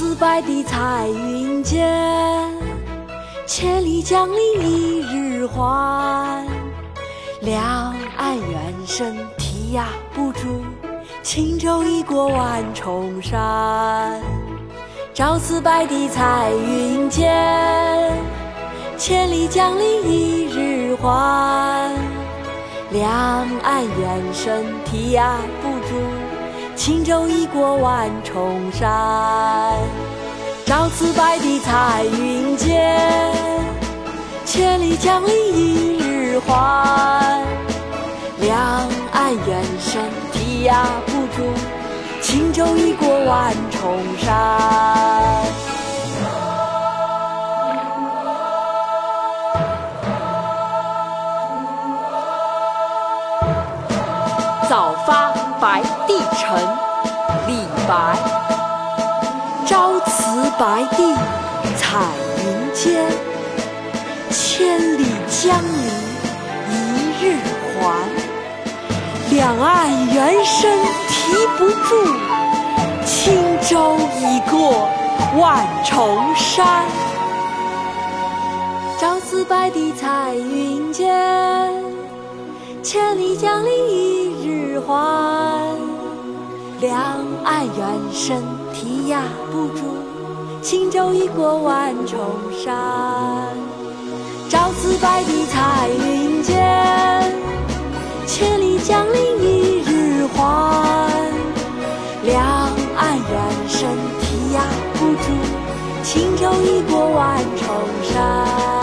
次白帝彩云间，千里江陵一日还。两岸猿声啼呀不住，轻舟已过万重山。朝辞白帝彩云间，千里江陵一日还。两岸猿声啼呀不住，轻舟已过万重山。朝辞白帝彩云间，千里江陵一日还。两岸猿声啼不住，轻舟已过万重山。早发白帝城，李白。白帝彩云间，千里江陵一日还。两岸猿声啼不住，轻舟已过万重山。朝辞白帝彩云间，千里江陵一日还。两岸猿声啼呀不住，轻舟已过万重山。朝辞白帝彩云间，千里江陵一日还。两岸猿声啼呀不住，轻舟已过万重山。